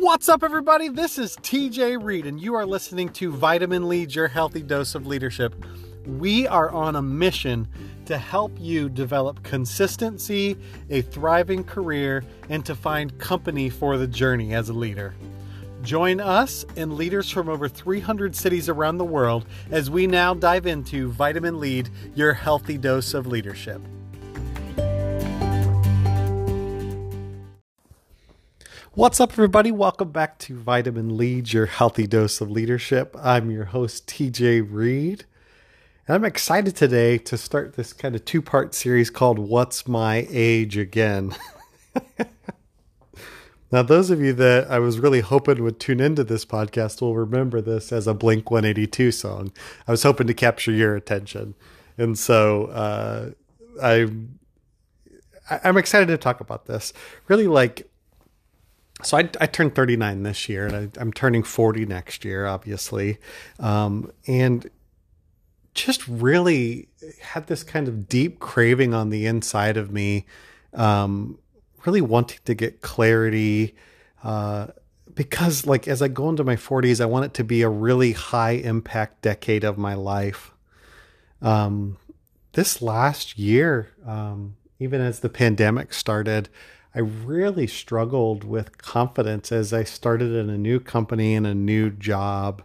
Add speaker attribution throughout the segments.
Speaker 1: What's up, everybody? This is TJ Reed, and you are listening to Vitamin Lead, your healthy dose of leadership. We are on a mission to help you develop consistency, a thriving career, and to find company for the journey as a leader. Join us and leaders from over 300 cities around the world as we now dive into Vitamin Lead, your healthy dose of leadership. What's up, everybody? Welcome back to Vitamin Lead, your healthy dose of leadership. I'm your host, TJ Reed. And I'm excited today to start this kind of two part series called What's My Age Again? now, those of you that I was really hoping would tune into this podcast will remember this as a Blink 182 song. I was hoping to capture your attention. And so uh, I, I'm excited to talk about this. Really, like, so I, I, turned 39 this year and I, am turning 40 next year, obviously. Um, and just really had this kind of deep craving on the inside of me, um, really wanting to get clarity. Uh, because, like, as I go into my 40s, I want it to be a really high impact decade of my life. Um, this last year, um, even as the pandemic started, I really struggled with confidence as I started in a new company and a new job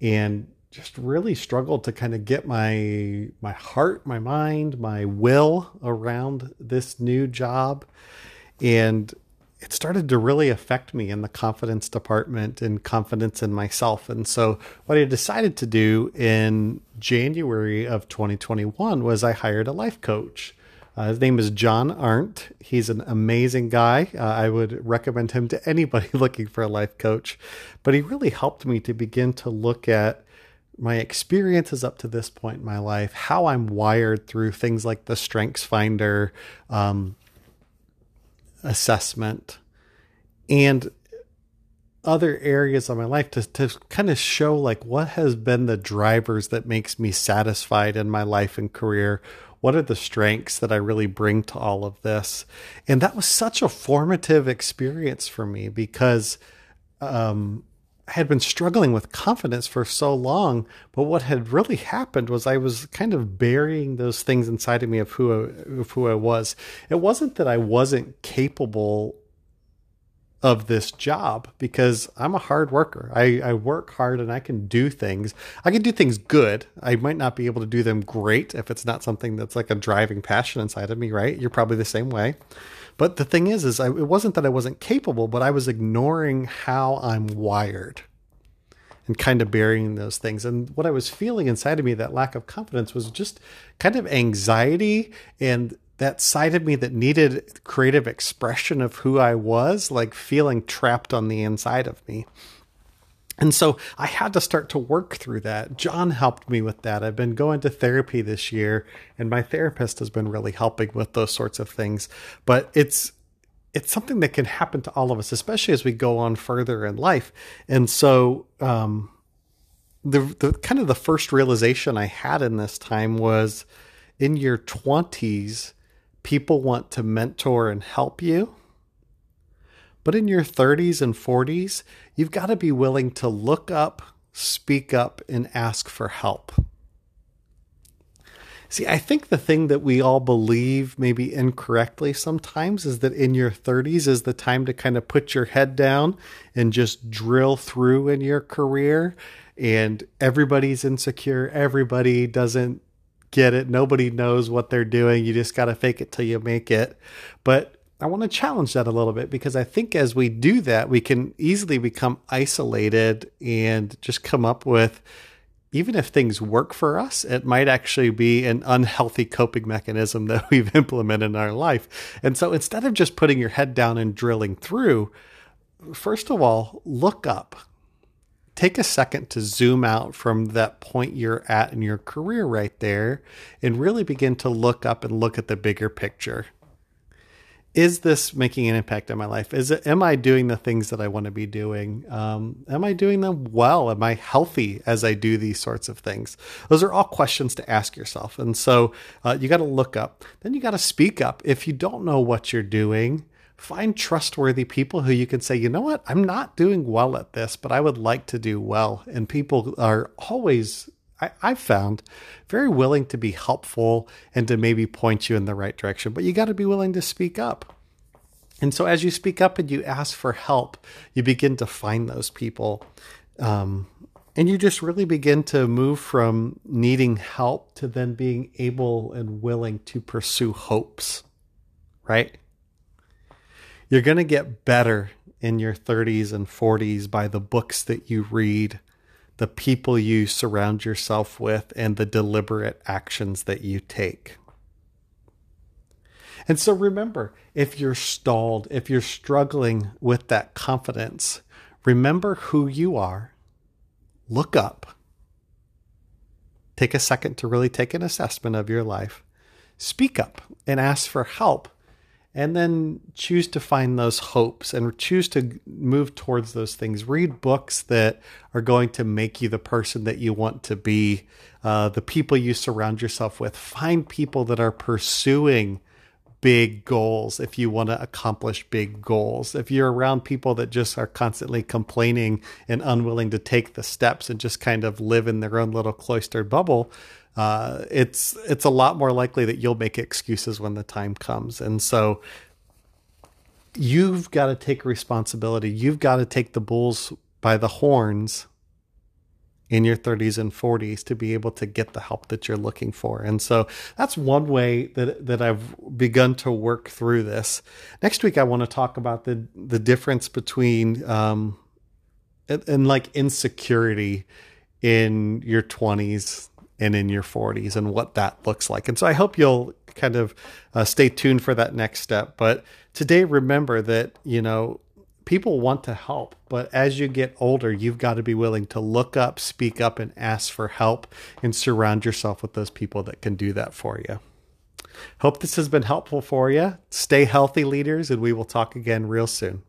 Speaker 1: and just really struggled to kind of get my my heart, my mind, my will around this new job and it started to really affect me in the confidence department and confidence in myself. And so, what I decided to do in January of 2021 was I hired a life coach. Uh, his name is John Arndt. He's an amazing guy. Uh, I would recommend him to anybody looking for a life coach. But he really helped me to begin to look at my experiences up to this point in my life, how I'm wired through things like the Strengths Finder um, assessment, and other areas of my life to, to kind of show like what has been the drivers that makes me satisfied in my life and career what are the strengths that I really bring to all of this? And that was such a formative experience for me because um, I had been struggling with confidence for so long. But what had really happened was I was kind of burying those things inside of me of who I, of who I was. It wasn't that I wasn't capable of this job because I'm a hard worker. I, I work hard and I can do things. I can do things good. I might not be able to do them great if it's not something that's like a driving passion inside of me, right? You're probably the same way. But the thing is, is I, it wasn't that I wasn't capable, but I was ignoring how I'm wired and kind of burying those things. And what I was feeling inside of me, that lack of confidence, was just kind of anxiety and that side of me that needed creative expression of who I was, like feeling trapped on the inside of me. And so I had to start to work through that. John helped me with that. I've been going to therapy this year, and my therapist has been really helping with those sorts of things. But it's it's something that can happen to all of us, especially as we go on further in life. And so, um, the the kind of the first realization I had in this time was in your twenties people want to mentor and help you. But in your 30s and 40s, you've got to be willing to look up, speak up, and ask for help. See, I think the thing that we all believe, maybe incorrectly sometimes, is that in your 30s is the time to kind of put your head down and just drill through in your career. And everybody's insecure. Everybody doesn't get it. Nobody knows what they're doing. You just got to fake it till you make it. But I want to challenge that a little bit because I think as we do that, we can easily become isolated and just come up with, even if things work for us, it might actually be an unhealthy coping mechanism that we've implemented in our life. And so instead of just putting your head down and drilling through, first of all, look up take a second to zoom out from that point you're at in your career right there and really begin to look up and look at the bigger picture. Is this making an impact on my life? Is it, am I doing the things that I want to be doing? Um, am I doing them well? Am I healthy as I do these sorts of things? Those are all questions to ask yourself. And so uh, you got to look up. Then you got to speak up. If you don't know what you're doing, find trustworthy people who you can say, you know what, I'm not doing well at this, but I would like to do well. And people are always, I, I've found, very willing to be helpful and to maybe point you in the right direction. But you got to be willing to speak up. And so as you speak up and you ask for help, you begin to find those people. Um, and you just really begin to move from needing help to then being able and willing to pursue hopes, right? You're going to get better in your 30s and 40s by the books that you read, the people you surround yourself with, and the deliberate actions that you take. And so remember, if you're stalled, if you're struggling with that confidence, remember who you are, look up, take a second to really take an assessment of your life, speak up and ask for help and then choose to find those hopes and choose to move towards those things. Read books that are going to make you the person that you want to be, uh, the people you surround yourself with. Find people that are pursuing big goals if you want to accomplish big goals. If you're around people that just are constantly complaining and unwilling to take the steps and just kind of live in their own little cloistered bubble, uh, it's it's a lot more likely that you'll make excuses when the time comes. And so you've got to take responsibility. You've got to take the bulls by the horns in your 30s and 40s to be able to get the help that you're looking for. And so that's one way that that I've begun to work through this. Next week I want to talk about the the difference between um and, and like insecurity in your 20s and in your 40s and what that looks like. And so I hope you'll kind of uh, stay tuned for that next step. But today, remember that, you know, people want to help, but as you get older, you've got to be willing to look up, speak up, and ask for help and surround yourself with those people that can do that for you. Hope this has been helpful for you. Stay healthy, leaders, and we will talk again real soon.